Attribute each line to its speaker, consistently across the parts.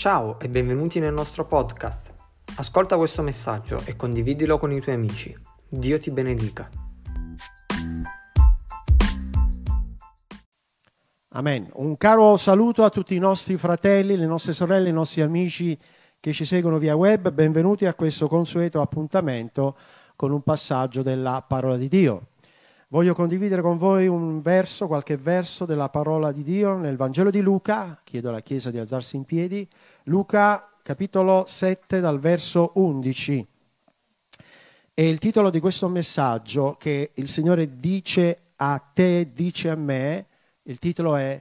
Speaker 1: Ciao e benvenuti nel nostro podcast. Ascolta questo messaggio e condividilo con i tuoi amici. Dio ti benedica.
Speaker 2: Amen. Un caro saluto a tutti i nostri fratelli, le nostre sorelle, i nostri amici che ci seguono via web. Benvenuti a questo consueto appuntamento con un passaggio della parola di Dio. Voglio condividere con voi un verso, qualche verso della parola di Dio nel Vangelo di Luca. Chiedo alla Chiesa di alzarsi in piedi. Luca capitolo 7 dal verso 11. E il titolo di questo messaggio che il Signore dice a te, dice a me, il titolo è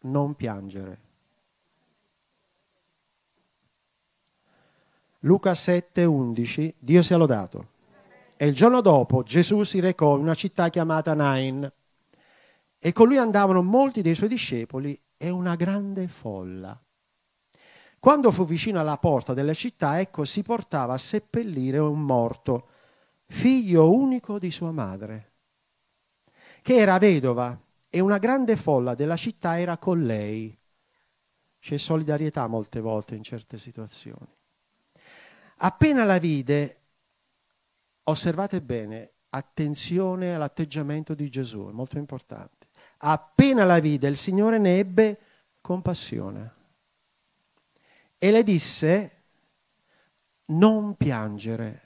Speaker 2: Non piangere. Luca 7, 11, Dio sia lodato. E il giorno dopo Gesù si recò in una città chiamata Nain e con lui andavano molti dei suoi discepoli e una grande folla. Quando fu vicino alla porta della città, ecco, si portava a seppellire un morto, figlio unico di sua madre, che era vedova e una grande folla della città era con lei. C'è solidarietà molte volte in certe situazioni. Appena la vide, osservate bene, attenzione all'atteggiamento di Gesù, è molto importante. Appena la vide, il Signore ne ebbe compassione e le disse, non piangere.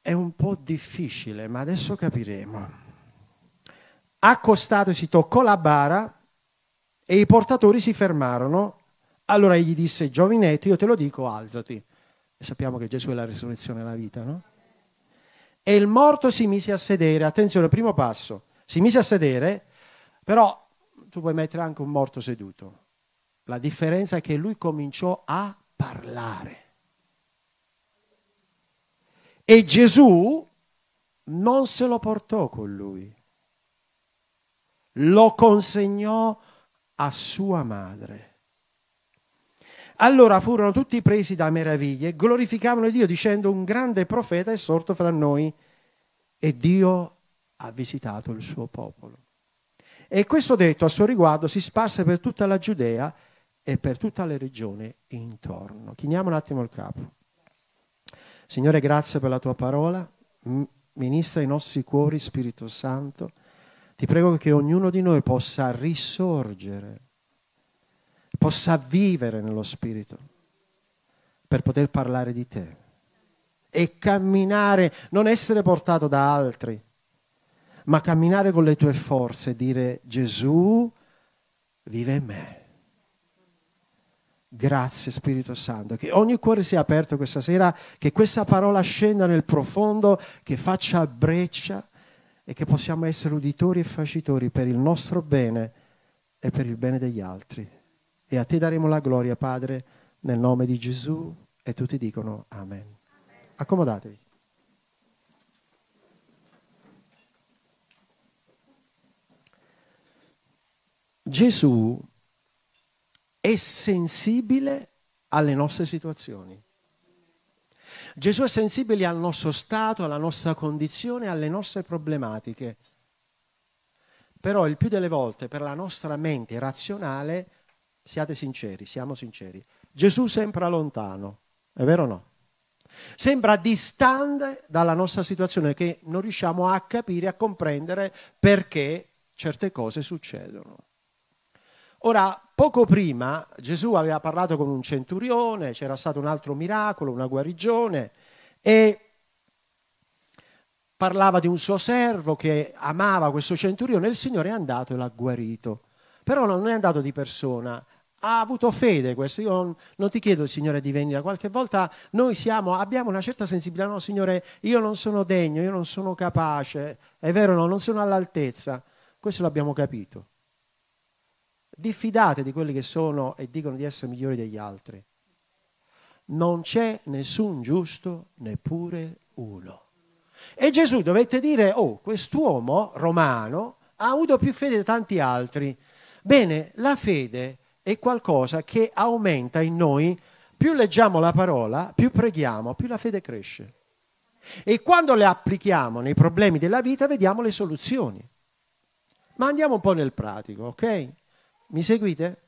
Speaker 2: È un po' difficile, ma adesso capiremo. Accostato si toccò la bara e i portatori si fermarono. Allora egli disse, giovinetto, io te lo dico, alzati. E sappiamo che Gesù è la risurrezione e la vita, no? E il morto si mise a sedere. Attenzione, primo passo. Si mise a sedere, però tu puoi mettere anche un morto seduto. La differenza è che lui cominciò a parlare. E Gesù non se lo portò con lui, lo consegnò a sua madre. Allora furono tutti presi da meraviglia e glorificavano Dio dicendo un grande profeta è sorto fra noi e Dio ha visitato il suo popolo. E questo detto a suo riguardo si sparse per tutta la Giudea e per tutta la regione intorno. Chiniamo un attimo il capo. Signore, grazie per la tua parola. Ministra i nostri cuori, Spirito Santo. Ti prego che ognuno di noi possa risorgere, possa vivere nello Spirito per poter parlare di te e camminare, non essere portato da altri, ma camminare con le tue forze e dire Gesù vive in me. Grazie Spirito Santo, che ogni cuore sia aperto questa sera, che questa parola scenda nel profondo, che faccia breccia e che possiamo essere uditori e facitori per il nostro bene e per il bene degli altri. E a te daremo la gloria, Padre, nel nome di Gesù e tutti dicono Amen. Accomodatevi. Gesù è sensibile alle nostre situazioni. Gesù è sensibile al nostro stato, alla nostra condizione, alle nostre problematiche. Però il più delle volte per la nostra mente razionale, siate sinceri, siamo sinceri, Gesù sembra lontano, è vero o no? Sembra distante dalla nostra situazione che non riusciamo a capire, a comprendere perché certe cose succedono. Ora, poco prima Gesù aveva parlato con un centurione, c'era stato un altro miracolo, una guarigione, e parlava di un suo servo che amava questo centurione, e il Signore è andato e l'ha guarito. Però non è andato di persona, ha avuto fede questo. Io non, ti chiedo, Signore, di venire. Qualche volta noi siamo, abbiamo una certa sensibilità. No, Signore, io non sono degno, io non sono capace. È vero, no, non sono all'altezza. Questo l'abbiamo capito. Diffidate di quelli che sono e dicono di essere migliori degli altri. Non c'è nessun giusto, neppure uno. E Gesù dovette dire, oh, quest'uomo romano ha avuto più fede di tanti altri. Bene, la fede è qualcosa che aumenta in noi, più leggiamo la parola, più preghiamo, più la fede cresce. E quando le applichiamo nei problemi della vita vediamo le soluzioni. Ma andiamo un po' nel pratico, ok? Mi seguite?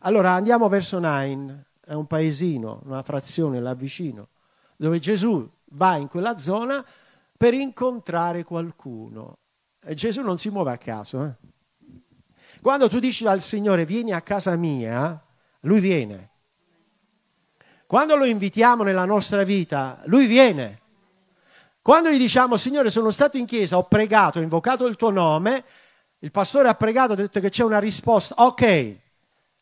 Speaker 2: Allora andiamo verso Nain, è un paesino, una frazione là vicino, dove Gesù va in quella zona per incontrare qualcuno. E Gesù non si muove a caso. Eh? Quando tu dici al Signore vieni a casa mia, lui viene. Quando lo invitiamo nella nostra vita, lui viene. Quando gli diciamo Signore sono stato in chiesa, ho pregato, ho invocato il tuo nome, il pastore ha pregato, ha detto che c'è una risposta, ok,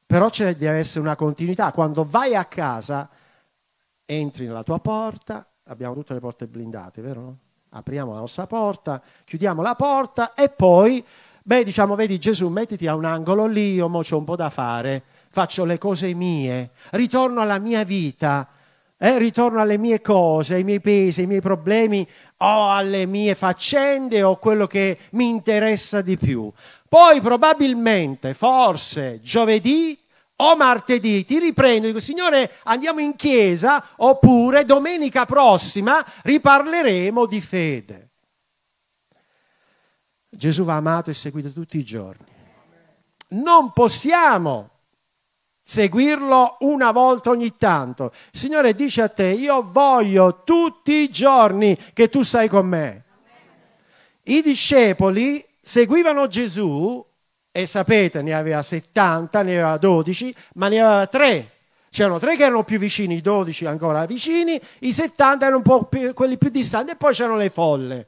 Speaker 2: però c'è deve essere una continuità. Quando vai a casa, entri nella tua porta, abbiamo tutte le porte blindate, vero? Apriamo la nostra porta, chiudiamo la porta e poi, beh, diciamo, vedi Gesù, mettiti a un angolo lì, io mo c'ho un po' da fare, faccio le cose mie, ritorno alla mia vita, eh, ritorno alle mie cose, ai miei pesi, ai miei problemi o alle mie faccende o quello che mi interessa di più. Poi probabilmente, forse giovedì o martedì ti riprendo e dico Signore andiamo in chiesa oppure domenica prossima riparleremo di fede. Gesù va amato e seguito tutti i giorni. Non possiamo seguirlo una volta ogni tanto. Il Signore dice a te, io voglio tutti i giorni che tu sei con me. I discepoli seguivano Gesù e sapete, ne aveva 70, ne aveva 12, ma ne aveva 3. C'erano tre che erano più vicini, i 12 ancora vicini, i 70 erano un po' più, quelli più distanti e poi c'erano le folle.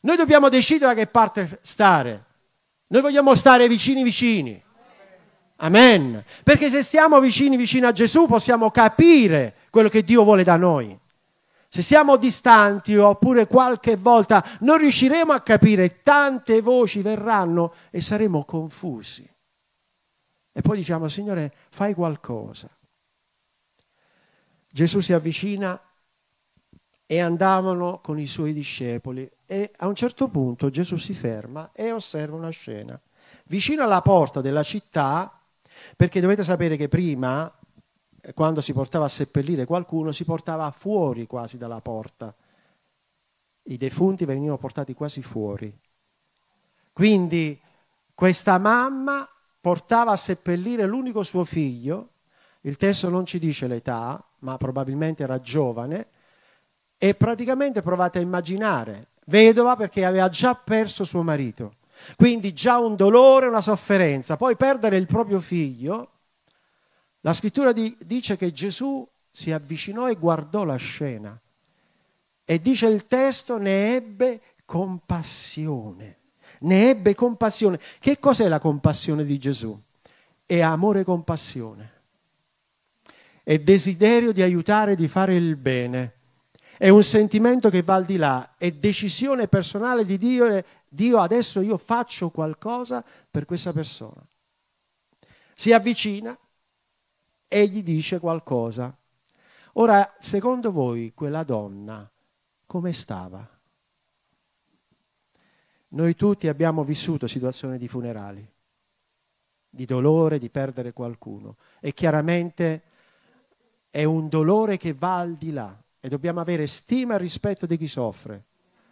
Speaker 2: Noi dobbiamo decidere da che parte stare. Noi vogliamo stare vicini vicini. Amen. Perché se stiamo vicini vicini a Gesù possiamo capire quello che Dio vuole da noi. Se siamo distanti oppure qualche volta non riusciremo a capire, tante voci verranno e saremo confusi. E poi diciamo, Signore, fai qualcosa. Gesù si avvicina e andavano con i suoi discepoli e a un certo punto Gesù si ferma e osserva una scena. Vicino alla porta della città perché dovete sapere che prima, eh, quando si portava a seppellire qualcuno, si portava fuori quasi dalla porta. I defunti venivano portati quasi fuori. Quindi questa mamma portava a seppellire l'unico suo figlio, il testo non ci dice l'età, ma probabilmente era giovane, e praticamente provate a immaginare, vedova perché aveva già perso suo marito. Quindi già un dolore, una sofferenza. Poi perdere il proprio figlio. La scrittura di, dice che Gesù si avvicinò e guardò la scena. E dice il testo, ne ebbe compassione. Ne ebbe compassione. Che cos'è la compassione di Gesù? È amore e compassione. È desiderio di aiutare, di fare il bene. È un sentimento che va al di là, è decisione personale di Dio Dio adesso io faccio qualcosa per questa persona. Si avvicina e gli dice qualcosa. Ora, secondo voi, quella donna come stava? Noi tutti abbiamo vissuto situazioni di funerali, di dolore, di perdere qualcuno e chiaramente è un dolore che va al di là e dobbiamo avere stima e rispetto di chi soffre.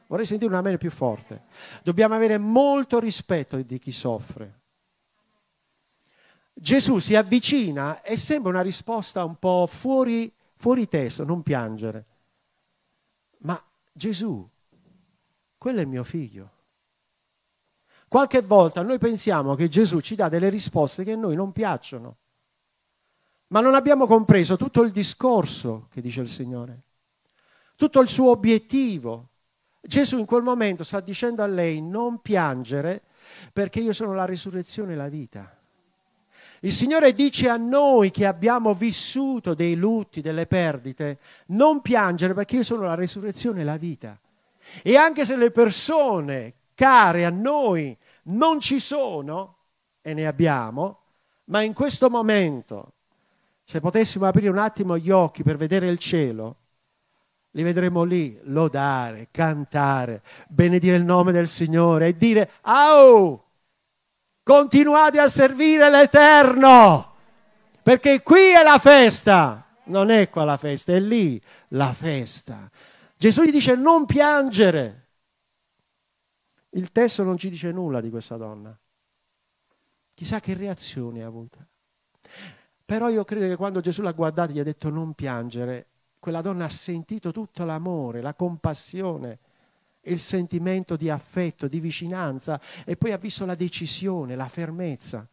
Speaker 2: Vorrei sentire una amen più forte. Dobbiamo avere molto rispetto di chi soffre. Gesù si avvicina e sembra una risposta un po' fuori, fuori testo, non piangere. Ma Gesù, quello è mio figlio. Qualche volta noi pensiamo che Gesù ci dà delle risposte che a noi non piacciono, ma non abbiamo compreso tutto il discorso che dice il Signore, tutto il suo obiettivo Gesù in quel momento sta dicendo a lei non piangere perché io sono la risurrezione e la vita. Il Signore dice a noi che abbiamo vissuto dei lutti, delle perdite, non piangere perché io sono la risurrezione e la vita. E anche se le persone care a noi non ci sono, e ne abbiamo, ma in questo momento, se potessimo aprire un attimo gli occhi per vedere il cielo, li vedremo lì lodare, cantare, benedire il nome del Signore e dire, au, continuate a servire l'Eterno, perché qui è la festa, non è qua la festa, è lì la festa. Gesù gli dice non piangere. Il testo non ci dice nulla di questa donna. Chissà che reazione ha avuto. Però io credo che quando Gesù l'ha guardata gli ha detto non piangere, quella donna ha sentito tutto l'amore, la compassione, il sentimento di affetto, di vicinanza e poi ha visto la decisione, la fermezza.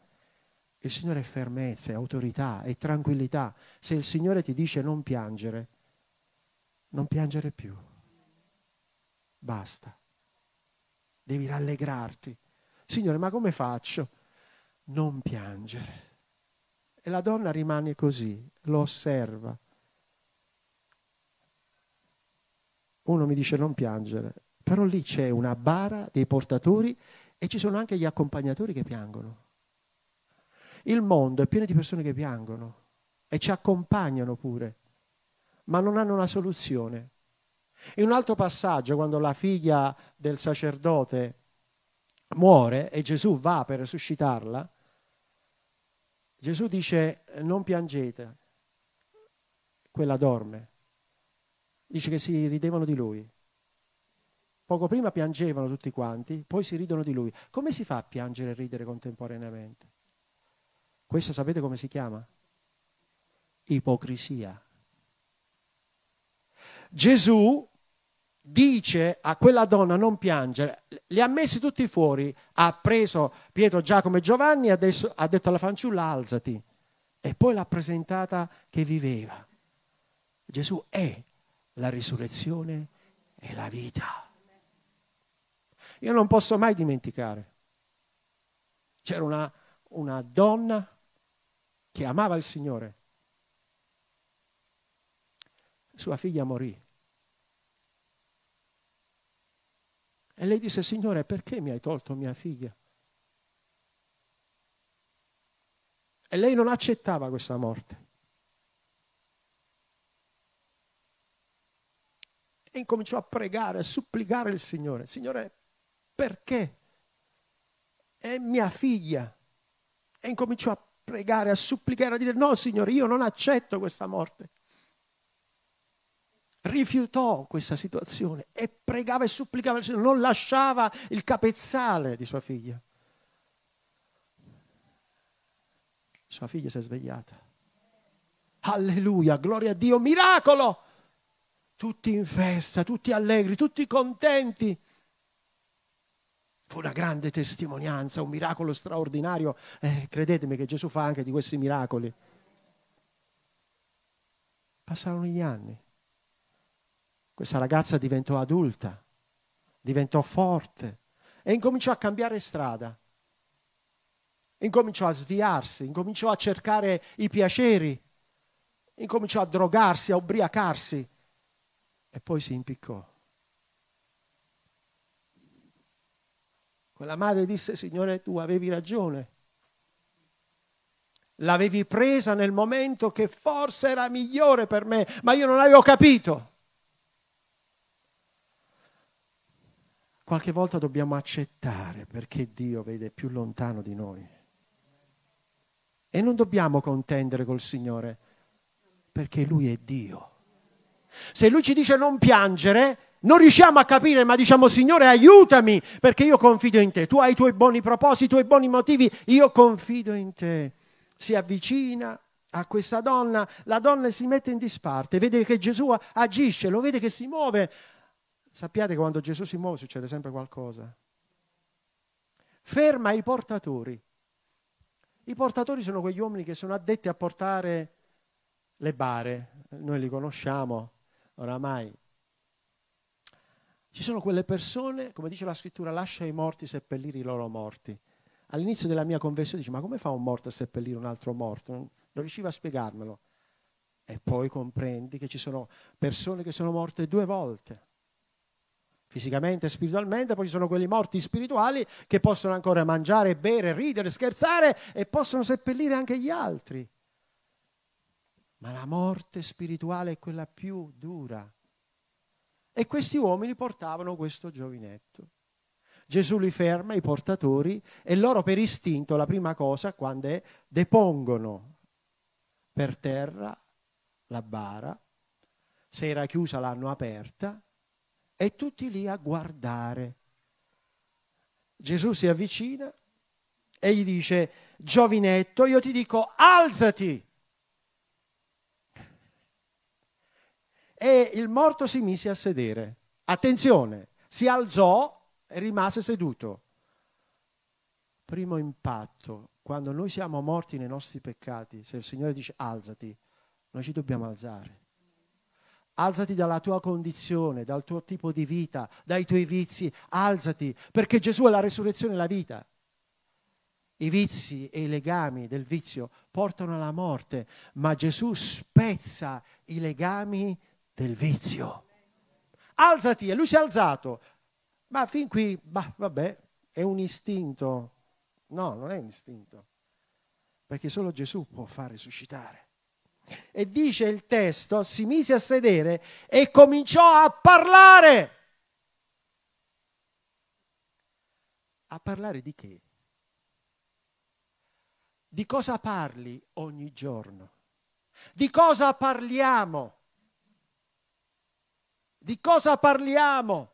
Speaker 2: Il Signore è fermezza, è autorità, è tranquillità. Se il Signore ti dice non piangere, non piangere più. Basta. Devi rallegrarti. Signore, ma come faccio? Non piangere. E la donna rimane così, lo osserva. Uno mi dice non piangere, però lì c'è una bara dei portatori e ci sono anche gli accompagnatori che piangono. Il mondo è pieno di persone che piangono e ci accompagnano pure, ma non hanno una soluzione. In un altro passaggio, quando la figlia del sacerdote muore e Gesù va per resuscitarla, Gesù dice non piangete, quella dorme. Dice che si ridevano di lui. Poco prima piangevano tutti quanti, poi si ridono di lui. Come si fa a piangere e ridere contemporaneamente? Questo sapete come si chiama? Ipocrisia. Gesù dice a quella donna non piangere, li ha messi tutti fuori, ha preso Pietro, Giacomo e Giovanni, adesso ha detto alla fanciulla alzati e poi l'ha presentata che viveva. Gesù è la risurrezione e la vita. Io non posso mai dimenticare. C'era una, una donna che amava il Signore. Sua figlia morì. E lei disse, Signore, perché mi hai tolto mia figlia? E lei non accettava questa morte. E incominciò a pregare, a supplicare il Signore. Signore, perché? È mia figlia. E incominciò a pregare, a supplicare, a dire no, Signore, io non accetto questa morte rifiutò questa situazione e pregava e supplicava il Signore, non lasciava il capezzale di sua figlia. Sua figlia si è svegliata. Alleluia, gloria a Dio, miracolo! Tutti in festa, tutti allegri, tutti contenti. Fu una grande testimonianza, un miracolo straordinario. Eh, credetemi che Gesù fa anche di questi miracoli. Passarono gli anni. Questa ragazza diventò adulta, diventò forte e incominciò a cambiare strada. Incominciò a sviarsi, incominciò a cercare i piaceri, incominciò a drogarsi, a ubriacarsi e poi si impiccò. Quella madre disse, Signore, tu avevi ragione. L'avevi presa nel momento che forse era migliore per me, ma io non avevo capito. Qualche volta dobbiamo accettare perché Dio vede più lontano di noi. E non dobbiamo contendere col Signore perché Lui è Dio. Se Lui ci dice non piangere, non riusciamo a capire, ma diciamo Signore aiutami perché io confido in te. Tu hai i tuoi buoni propositi, i tuoi buoni motivi, io confido in te. Si avvicina a questa donna, la donna si mette in disparte, vede che Gesù agisce, lo vede che si muove, Sappiate che quando Gesù si muove succede sempre qualcosa. Ferma i portatori. I portatori sono quegli uomini che sono addetti a portare le bare. Noi li conosciamo oramai. Ci sono quelle persone, come dice la scrittura, lascia i morti seppellire i loro morti. All'inizio della mia conversione dice, ma come fa un morto a seppellire un altro morto? Non, non riusciva a spiegarmelo. E poi comprendi che ci sono persone che sono morte due volte fisicamente e spiritualmente, poi ci sono quelli morti spirituali che possono ancora mangiare, bere, ridere, scherzare e possono seppellire anche gli altri. Ma la morte spirituale è quella più dura. E questi uomini portavano questo giovinetto. Gesù li ferma, i portatori, e loro per istinto la prima cosa quando è depongono per terra la bara, se era chiusa l'hanno aperta e tutti lì a guardare. Gesù si avvicina e gli dice, giovinetto, io ti dico alzati. E il morto si mise a sedere. Attenzione, si alzò e rimase seduto. Primo impatto, quando noi siamo morti nei nostri peccati, se il Signore dice alzati, noi ci dobbiamo alzare. Alzati dalla tua condizione, dal tuo tipo di vita, dai tuoi vizi, alzati, perché Gesù è la resurrezione e la vita. I vizi e i legami del vizio portano alla morte, ma Gesù spezza i legami del vizio. Alzati, e lui si è alzato. Ma fin qui, bah, vabbè, è un istinto. No, non è un istinto, perché solo Gesù può far risuscitare. E dice il testo, si mise a sedere e cominciò a parlare. A parlare di che? Di cosa parli ogni giorno? Di cosa parliamo? Di cosa parliamo?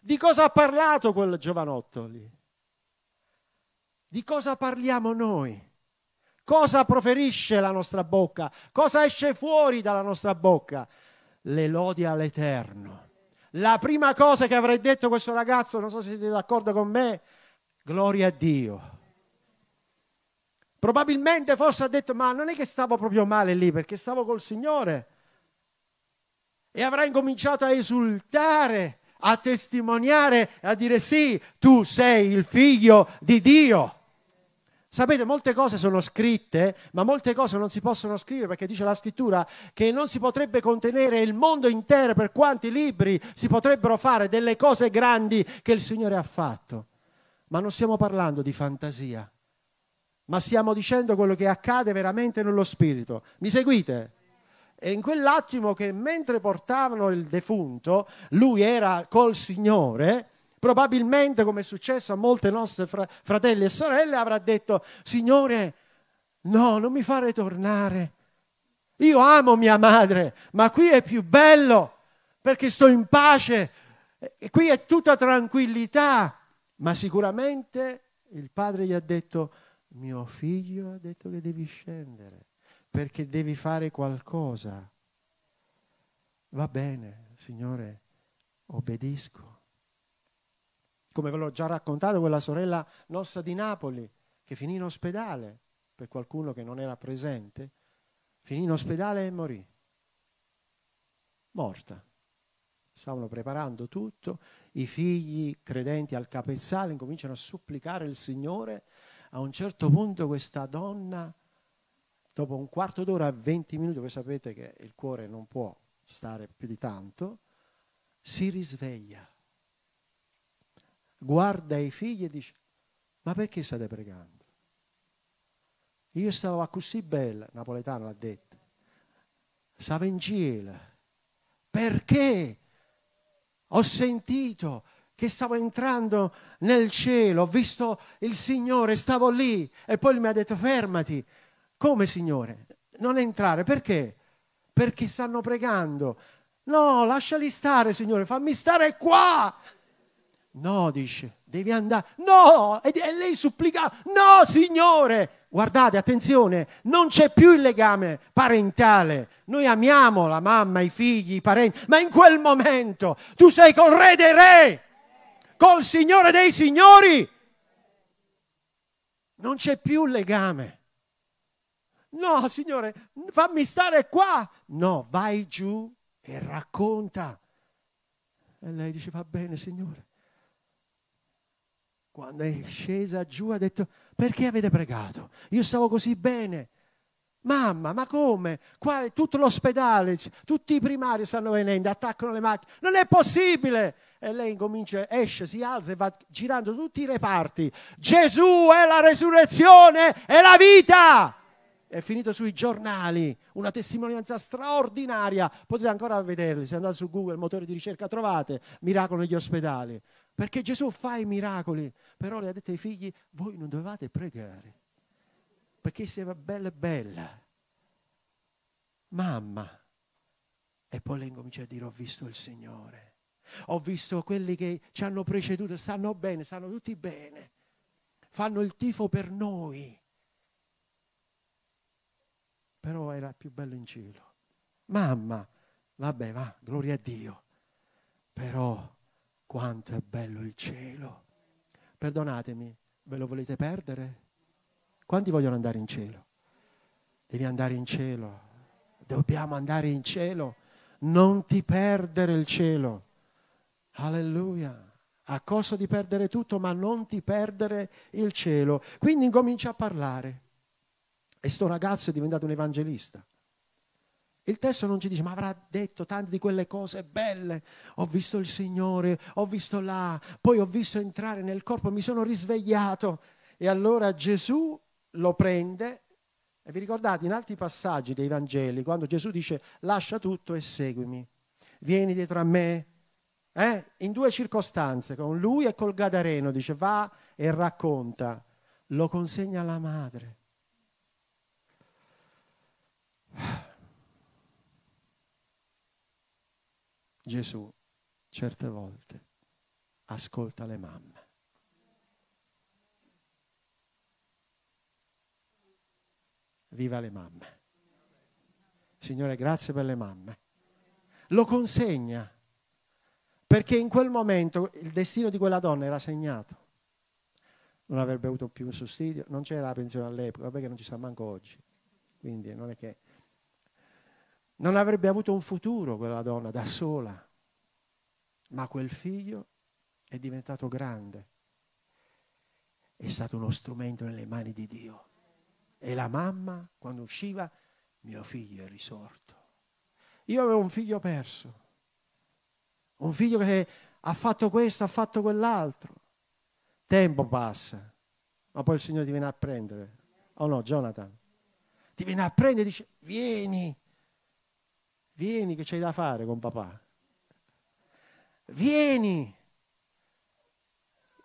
Speaker 2: Di cosa ha parlato quel giovanotto lì? Di cosa parliamo noi? Cosa proferisce la nostra bocca? Cosa esce fuori dalla nostra bocca? Le lodi all'Eterno. La prima cosa che avrei detto a questo ragazzo, non so se siete d'accordo con me, gloria a Dio. Probabilmente forse ha detto, ma non è che stavo proprio male lì, perché stavo col Signore. E avrà incominciato a esultare, a testimoniare, a dire sì, tu sei il figlio di Dio. Sapete, molte cose sono scritte, ma molte cose non si possono scrivere perché dice la scrittura che non si potrebbe contenere il mondo intero per quanti libri si potrebbero fare delle cose grandi che il Signore ha fatto. Ma non stiamo parlando di fantasia, ma stiamo dicendo quello che accade veramente nello spirito. Mi seguite? E in quell'attimo che mentre portavano il defunto, lui era col Signore, probabilmente come è successo a molte nostre fra- fratelli e sorelle, avrà detto, Signore, no, non mi fare tornare. Io amo mia madre, ma qui è più bello perché sto in pace, e qui è tutta tranquillità. Ma sicuramente il padre gli ha detto, mio figlio ha detto che devi scendere perché devi fare qualcosa. Va bene, Signore, obbedisco come ve l'ho già raccontato, quella sorella nostra di Napoli che finì in ospedale, per qualcuno che non era presente, finì in ospedale e morì. Morta. Stavano preparando tutto, i figli credenti al capezzale incominciano a supplicare il Signore. A un certo punto questa donna, dopo un quarto d'ora, 20 minuti, voi sapete che il cuore non può stare più di tanto, si risveglia guarda i figli e dice, ma perché state pregando? Io stavo così bella, napoletano l'ha detto, stavo in cielo, perché ho sentito che stavo entrando nel cielo, ho visto il Signore, stavo lì e poi mi ha detto fermati. Come Signore? Non entrare, perché? Perché stanno pregando. No, lasciali stare, Signore, fammi stare qua. No, dice, devi andare. No! E, e lei supplica, no, Signore! Guardate, attenzione, non c'è più il legame parentale. Noi amiamo la mamma, i figli, i parenti, ma in quel momento tu sei col re dei re, col Signore dei signori. Non c'è più il legame. No, Signore, fammi stare qua. No, vai giù e racconta. E lei dice, va bene, Signore. Quando è scesa giù ha detto, perché avete pregato? Io stavo così bene. Mamma, ma come? Qua è tutto l'ospedale, tutti i primari stanno venendo, attaccano le macchine. Non è possibile! E lei incomincia, esce, si alza e va girando tutti i reparti. Gesù è la resurrezione e la vita! È finito sui giornali, una testimonianza straordinaria. Potete ancora vederli, se andate su Google, motore di ricerca, trovate miracolo negli ospedali. Perché Gesù fa i miracoli, però le ha detto ai figli, voi non dovevate pregare, perché siete bella e bella. Mamma. E poi lei incomincia a dire, ho visto il Signore. Ho visto quelli che ci hanno preceduto, stanno bene, stanno tutti bene. Fanno il tifo per noi. Però era più bello in cielo. Mamma, Vabbè, va, gloria a Dio. Però quanto è bello il cielo. Perdonatemi, ve lo volete perdere? Quanti vogliono andare in cielo? Devi andare in cielo. Dobbiamo andare in cielo. Non ti perdere il cielo. Alleluia. A costo di perdere tutto, ma non ti perdere il cielo. Quindi incomincia a parlare. E sto ragazzo è diventato un evangelista. Il testo non ci dice, ma avrà detto tante di quelle cose belle. Ho visto il Signore, ho visto là, poi ho visto entrare nel corpo, mi sono risvegliato. E allora Gesù lo prende. E vi ricordate in altri passaggi dei Vangeli, quando Gesù dice, lascia tutto e seguimi. Vieni dietro a me. Eh? In due circostanze, con lui e col Gadareno, dice, va e racconta. Lo consegna alla madre. Gesù certe volte ascolta le mamme. Viva le mamme. Signore, grazie per le mamme. Lo consegna perché in quel momento il destino di quella donna era segnato. Non avrebbe avuto più un sussidio, non c'era la pensione all'epoca, perché non ci sta manco oggi. Quindi non è che non avrebbe avuto un futuro quella donna da sola, ma quel figlio è diventato grande, è stato uno strumento nelle mani di Dio. E la mamma, quando usciva, mio figlio è risorto. Io avevo un figlio perso, un figlio che ha fatto questo, ha fatto quell'altro. Tempo passa, ma poi il Signore ti viene a prendere. Oh no, Jonathan? Ti viene a prendere e dice, vieni, Vieni che c'hai da fare con papà. Vieni.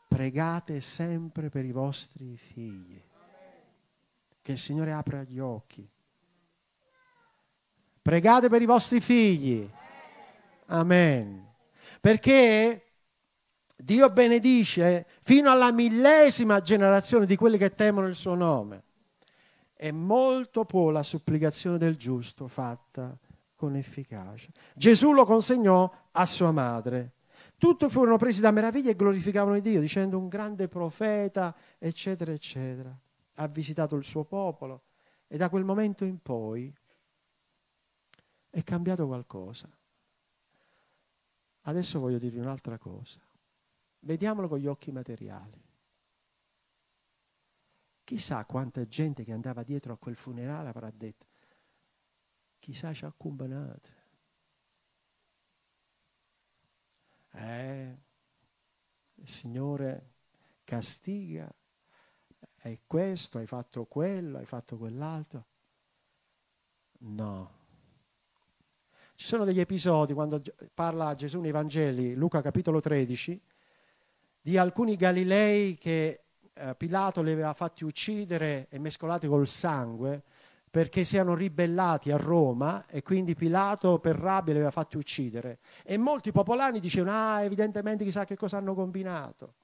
Speaker 2: Pregate sempre per i vostri figli. Che il Signore apra gli occhi. Pregate per i vostri figli. Amen. Perché Dio benedice fino alla millesima generazione di quelli che temono il suo nome. E molto può la supplicazione del giusto fatta con efficacia. Gesù lo consegnò a sua madre. Tutti furono presi da meraviglia e glorificavano Dio, dicendo un grande profeta, eccetera, eccetera. Ha visitato il suo popolo e da quel momento in poi è cambiato qualcosa. Adesso voglio dirvi un'altra cosa. Vediamolo con gli occhi materiali. Chissà quanta gente che andava dietro a quel funerale avrà detto, chissà ci ha accompagnato. Eh, il Signore castiga, hai questo, hai fatto quello, hai fatto quell'altro. No. Ci sono degli episodi quando parla Gesù nei Vangeli, Luca capitolo 13, di alcuni Galilei che eh, Pilato li aveva fatti uccidere e mescolati col sangue perché si erano ribellati a Roma e quindi Pilato per rabbia li aveva fatti uccidere. E molti popolani dicevano, ah, evidentemente chissà che cosa hanno combinato.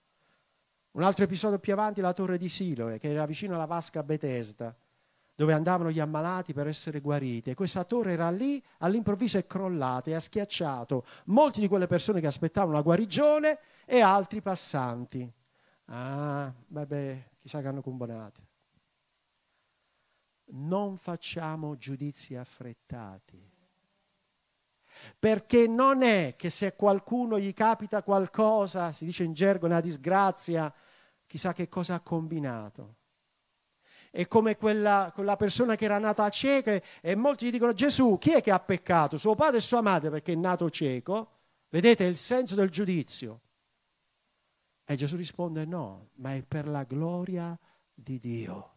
Speaker 2: Un altro episodio più avanti, la torre di Siloe, che era vicino alla vasca Bethesda, dove andavano gli ammalati per essere guariti. E questa torre era lì, all'improvviso è crollata e ha schiacciato molti di quelle persone che aspettavano la guarigione e altri passanti. Ah, vabbè, chissà che hanno combinato non facciamo giudizi affrettati. Perché non è che se qualcuno gli capita qualcosa, si dice in gergo una disgrazia, chissà che cosa ha combinato. È come quella, quella persona che era nata cieca e molti gli dicono Gesù, chi è che ha peccato? Suo padre e sua madre perché è nato cieco? Vedete il senso del giudizio. E Gesù risponde no, ma è per la gloria di Dio.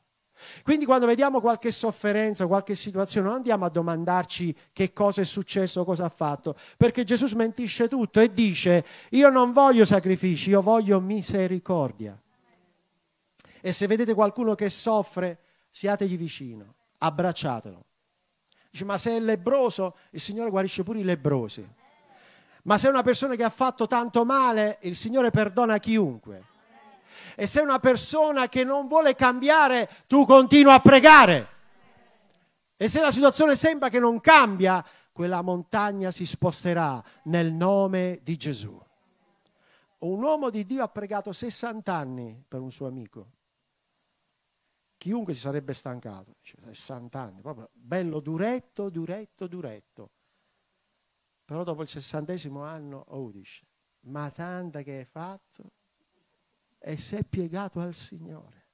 Speaker 2: Quindi quando vediamo qualche sofferenza, qualche situazione, non andiamo a domandarci che cosa è successo, cosa ha fatto, perché Gesù smentisce tutto e dice io non voglio sacrifici, io voglio misericordia. E se vedete qualcuno che soffre, siategli vicino, abbracciatelo. Dice, ma se è lebroso, il Signore guarisce pure i lebrosi. Ma se è una persona che ha fatto tanto male, il Signore perdona chiunque. E se una persona che non vuole cambiare, tu continua a pregare. E se la situazione sembra che non cambia, quella montagna si sposterà nel nome di Gesù. Un uomo di Dio ha pregato 60 anni per un suo amico. Chiunque si sarebbe stancato, 60 anni, proprio bello duretto, duretto, duretto. Però dopo il sessantesimo anno, oh, dice, ma tanta che hai fatto e si è piegato al Signore.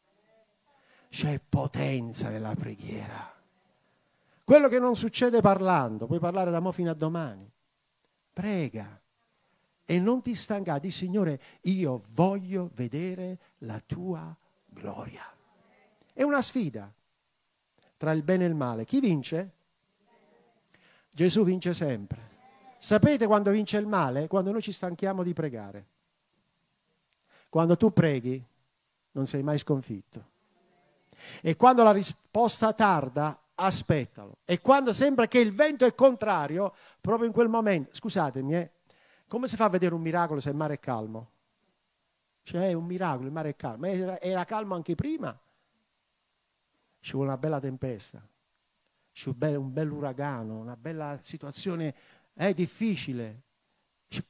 Speaker 2: C'è potenza nella preghiera. Quello che non succede parlando, puoi parlare da mo fino a domani. Prega e non ti stanca di Signore, io voglio vedere la tua gloria. È una sfida tra il bene e il male. Chi vince? Gesù vince sempre. Sapete quando vince il male? Quando noi ci stanchiamo di pregare. Quando tu preghi non sei mai sconfitto. E quando la risposta tarda, aspettalo. E quando sembra che il vento è contrario, proprio in quel momento, scusatemi, eh, come si fa a vedere un miracolo se il mare è calmo? Cioè è un miracolo, il mare è calmo. Era, era calmo anche prima. Ci vuole una bella tempesta, ci vuole un bel uragano, una bella situazione è difficile.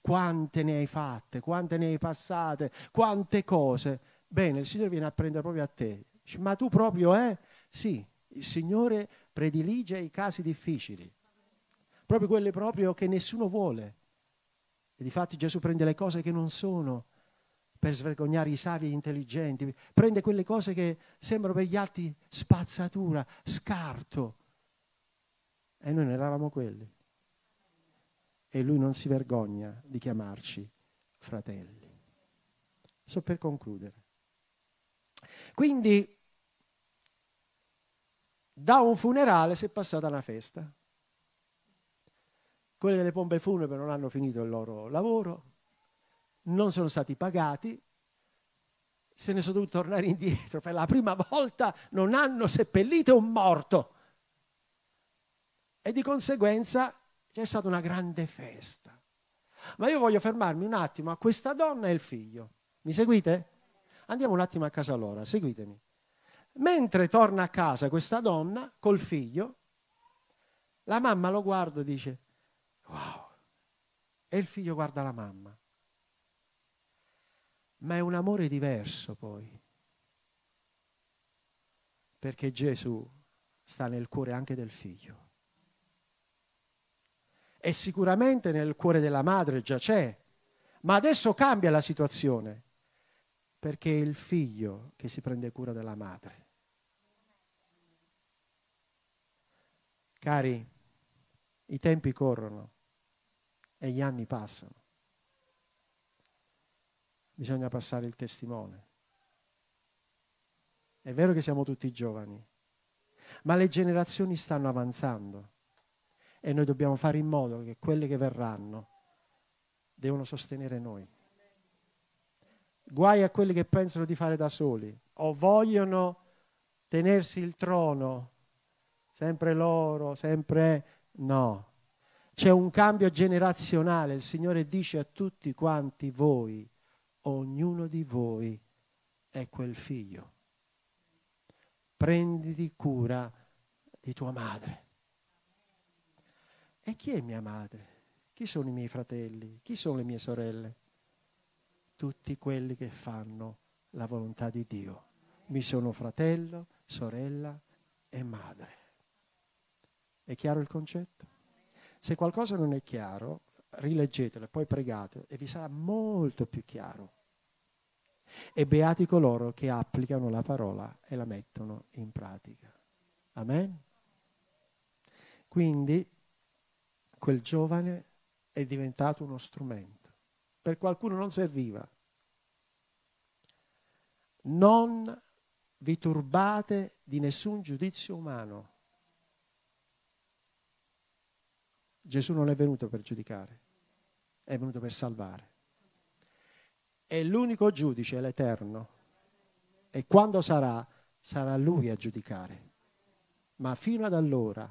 Speaker 2: Quante ne hai fatte, quante ne hai passate, quante cose. Bene, il Signore viene a prendere proprio a te. Ma tu proprio, eh? Sì, il Signore predilige i casi difficili, proprio quelli proprio che nessuno vuole. E difatti Gesù prende le cose che non sono per svergognare i savi e intelligenti, prende quelle cose che sembrano per gli altri spazzatura, scarto. E noi ne eravamo quelli e lui non si vergogna di chiamarci fratelli. So per concludere. Quindi da un funerale si è passata una festa. Quelli delle pompe funebri non hanno finito il loro lavoro, non sono stati pagati, se ne sono dovuti tornare indietro. Per la prima volta non hanno seppellito un morto. E di conseguenza c'è stata una grande festa. Ma io voglio fermarmi un attimo a questa donna e il figlio. Mi seguite? Andiamo un attimo a casa loro, seguitemi. Mentre torna a casa questa donna col figlio, la mamma lo guarda e dice, wow. E il figlio guarda la mamma. Ma è un amore diverso poi. Perché Gesù sta nel cuore anche del figlio e sicuramente nel cuore della madre già c'è, ma adesso cambia la situazione perché è il figlio che si prende cura della madre. Cari, i tempi corrono e gli anni passano. Bisogna passare il testimone. È vero che siamo tutti giovani, ma le generazioni stanno avanzando e noi dobbiamo fare in modo che quelli che verranno devono sostenere noi. Guai a quelli che pensano di fare da soli o vogliono tenersi il trono, sempre loro, sempre no. C'è un cambio generazionale, il Signore dice a tutti quanti voi, ognuno di voi è quel figlio. Prenditi cura di tua madre. E chi è mia madre? Chi sono i miei fratelli? Chi sono le mie sorelle? Tutti quelli che fanno la volontà di Dio. Mi sono fratello, sorella e madre. È chiaro il concetto? Se qualcosa non è chiaro, rileggetelo, poi pregate e vi sarà molto più chiaro. E beati coloro che applicano la parola e la mettono in pratica. Amen? Quindi quel giovane è diventato uno strumento. Per qualcuno non serviva. Non vi turbate di nessun giudizio umano. Gesù non è venuto per giudicare, è venuto per salvare. E l'unico giudice è l'Eterno. E quando sarà, sarà Lui a giudicare. Ma fino ad allora,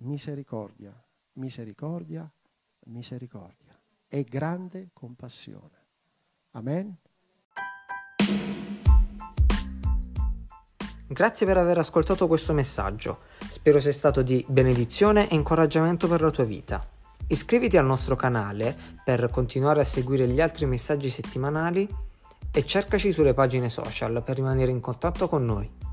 Speaker 2: misericordia misericordia, misericordia e grande compassione. Amen.
Speaker 1: Grazie per aver ascoltato questo messaggio, spero sia stato di benedizione e incoraggiamento per la tua vita. Iscriviti al nostro canale per continuare a seguire gli altri messaggi settimanali e cercaci sulle pagine social per rimanere in contatto con noi.